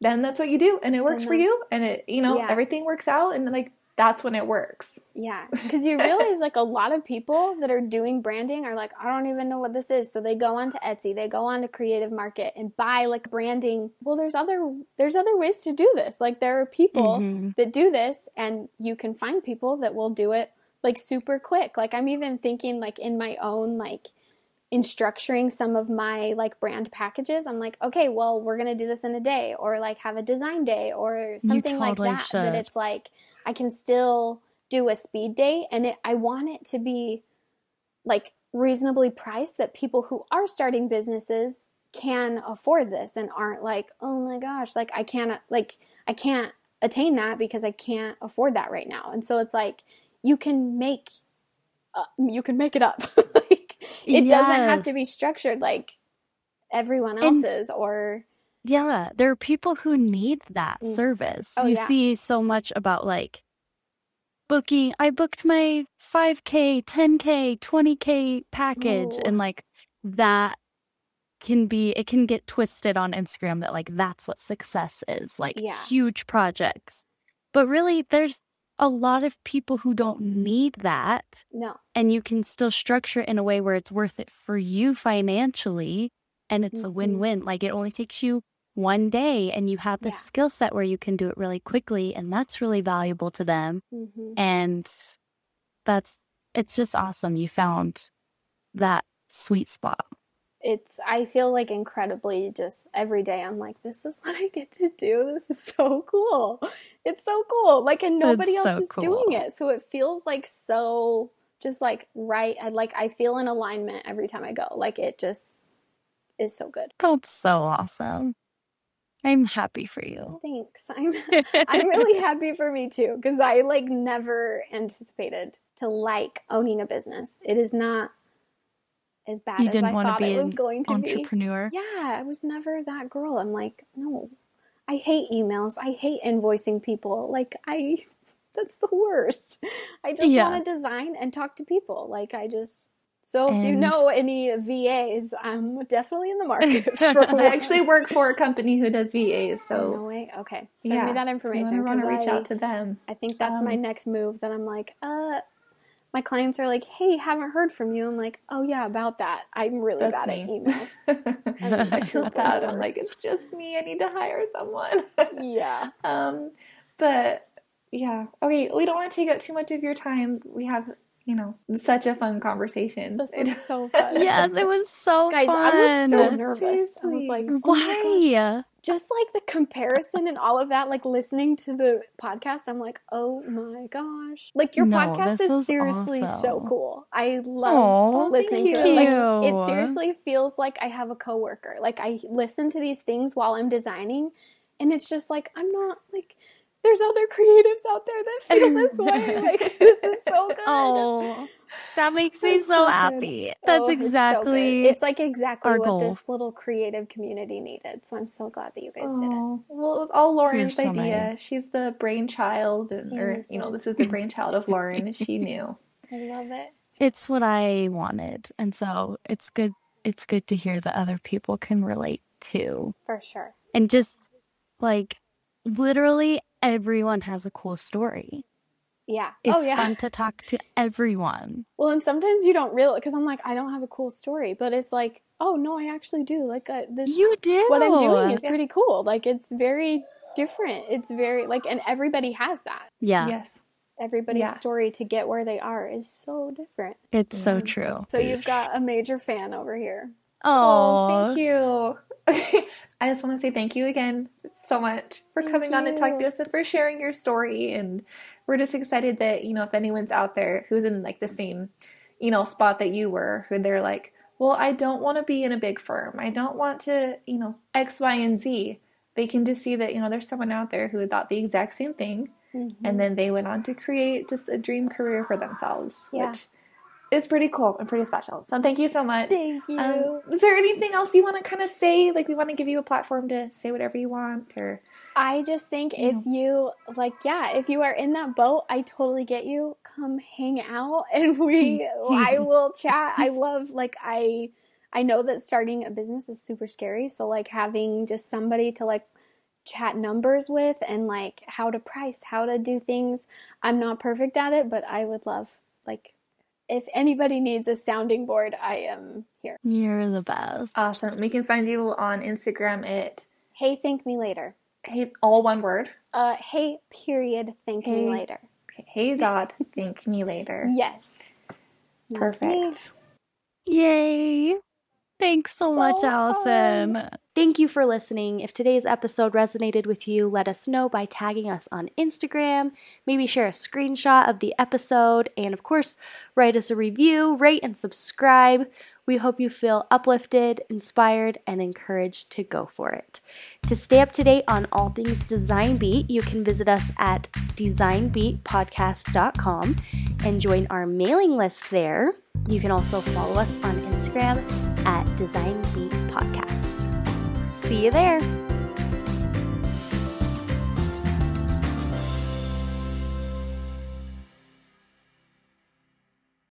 then that's what you do and it works for Mhm. you and it, you know, Yeah. everything works out and like that's when it works. Yeah, [LAUGHS] because you realize like a lot of people that are doing branding are like, I don't even know what this is. So they go on to Etsy, they go on to Creative Market and buy like branding. Well, there's other there's other ways to do this. Like there are people Mhm. that do this, and you can find people that will do it like super quick. Like I'm even thinking like in my own like in structuring some of my like brand packages i'm like okay well we're gonna do this in a day or like have a design day or something totally like that that it's like i can still do a speed date and it, i want it to be like reasonably priced that people who are starting businesses can afford this and aren't like oh my gosh like i can't like i can't attain that because i can't afford that right now. And so it's like you can make uh, you can make it up. [LAUGHS] Like it doesn't have to be structured like everyone And- else's or Yeah, there are people who need that Mm. service. Oh, you yeah. see so much about like booking. I booked my 5K, 10K, 20K package, Ooh. and like that can be, it can get twisted on Instagram that like that's what success is like Yeah. huge projects. But really, there's a lot of people who don't need that. no and you can still structure it in a way where it's worth it for you financially and it's a Mhm. win-win like it only takes you one day and you have the Yeah. skill set where you can do it really quickly and that's really valuable to them hmm and that's it's just awesome you found that sweet spot. It's i feel like incredibly just every day i'm like this is what i get to do. This is so cool. It's so cool. Like and nobody It's else so is doing it so it feels like so just like right i like i feel in alignment every time i go. Like it just is so good. That's so awesome i'm happy for you thanks i'm [LAUGHS] i'm really happy for me too because i like never anticipated to like owning a business it is not as bad you as didn't i want to be it was going to be entrepreneur Yeah, I was never that girl. I'm like, no. I hate emails. I hate invoicing people. Like I that's the worst. I just Yeah. want to design and talk to people. Like I just so if you know any VAs, I'm definitely in the market [LAUGHS] for I actually work for a company who does VAs, Oh, so no way. Okay. Send yeah, me that information you want to reach I, out to them. I think that's my um, next move that I'm like, uh my clients are like, "Hey, haven't heard from you." I'm like, "Oh yeah, about that. I'm really bad at me. emails." [LAUGHS] I feel bad. I'm like, it's just me. I need to hire someone. yeah. [LAUGHS] um, but yeah, okay. We don't want to take up too much of your time. We have, you know, such a fun conversation. This [LAUGHS] was so fun. yes it was so Guys, fun I was so nervous. I was like, oh my gosh. why Just like the comparison and all of that, like listening to the podcast, I'm like, oh my gosh. Like your No, podcast is was seriously so cool. I love Aw, listening thank to it. Like it seriously feels like I have a coworker. Like I listen to these things while I'm designing and it's just like I'm not like there's other creatives out there that feel this way. [LAUGHS] Like this is so good. Oh, that makes me That's so so good. happy. Oh, That's Oh, it's so exactly. It's like exactly our what goal. this little creative community needed. So I'm so glad that you guys did it. Oh, well, it was all Lauren's so idea. nice. She's the brainchild, and, or you know, this is the brainchild of Lauren. [LAUGHS] she knew. I love it. it's what I wanted, and so it's good. It's good to hear that other people can relate too, For sure. and just like literally everyone has a cool story. Yeah. It's oh yeah. fun to talk to everyone. Well, and sometimes you don't realize because I'm like, I don't have a cool story, but it's like, oh no, I actually do. Like uh, this, You do what I'm doing is pretty cool. Like it's very different. It's very like, and everybody has that. yeah, Yes. Everybody's Yeah. story to get where they are is so different. it's so true. So you've got a major fan over here. Oh, Oh, thank you. [LAUGHS] I just want to say thank you again so much for thank coming you. on and talking to us and for sharing your story. And we're just excited that, you know, if anyone's out there who's in like the same, you know, spot that you were, who they're like, well, I don't want to be in a big firm. I don't want to, you know, X, Y, and Z. They can just see that, you know, there's someone out there who thought the exact same thing. Mm-hmm. And then they went on to create just a dream career for themselves, yeah. which is pretty cool and pretty special. So thank you so much. Thank you. Um, is there anything else you want to kind of say? Like we want to give you a platform to say whatever you want, or I just think you if know. you like, yeah, if you are in that boat, I totally get you. Come hang out, [LAUGHS] and we, I [LAUGHS] will chat. I [LAUGHS] love like I, I know that starting a business is super scary. So like having just somebody to like chat numbers with and like how to price, how to do things. I'm not perfect at it, but I would love like if anybody needs a sounding board, I am here. You're the best. Awesome. We can find you on Instagram at Hey Thank Me Later. Hey all one word. Uh hey period thank hey, me later. Hey dot [LAUGHS] thank me later. Yes. Perfect. Yay. Thanks so, so much, Allison. Fun. Thank you for listening. If today's episode resonated with you, let us know by tagging us on Instagram. Maybe share a screenshot of the episode. And of course, write us a review, rate, and subscribe. We hope you feel uplifted, inspired, and encouraged to go for it. To stay up to date on all things Design Beat, you can visit us at designbeatpodcast.com and join our mailing list there. You can also follow us on Instagram at Design Beat Podcast. See you there.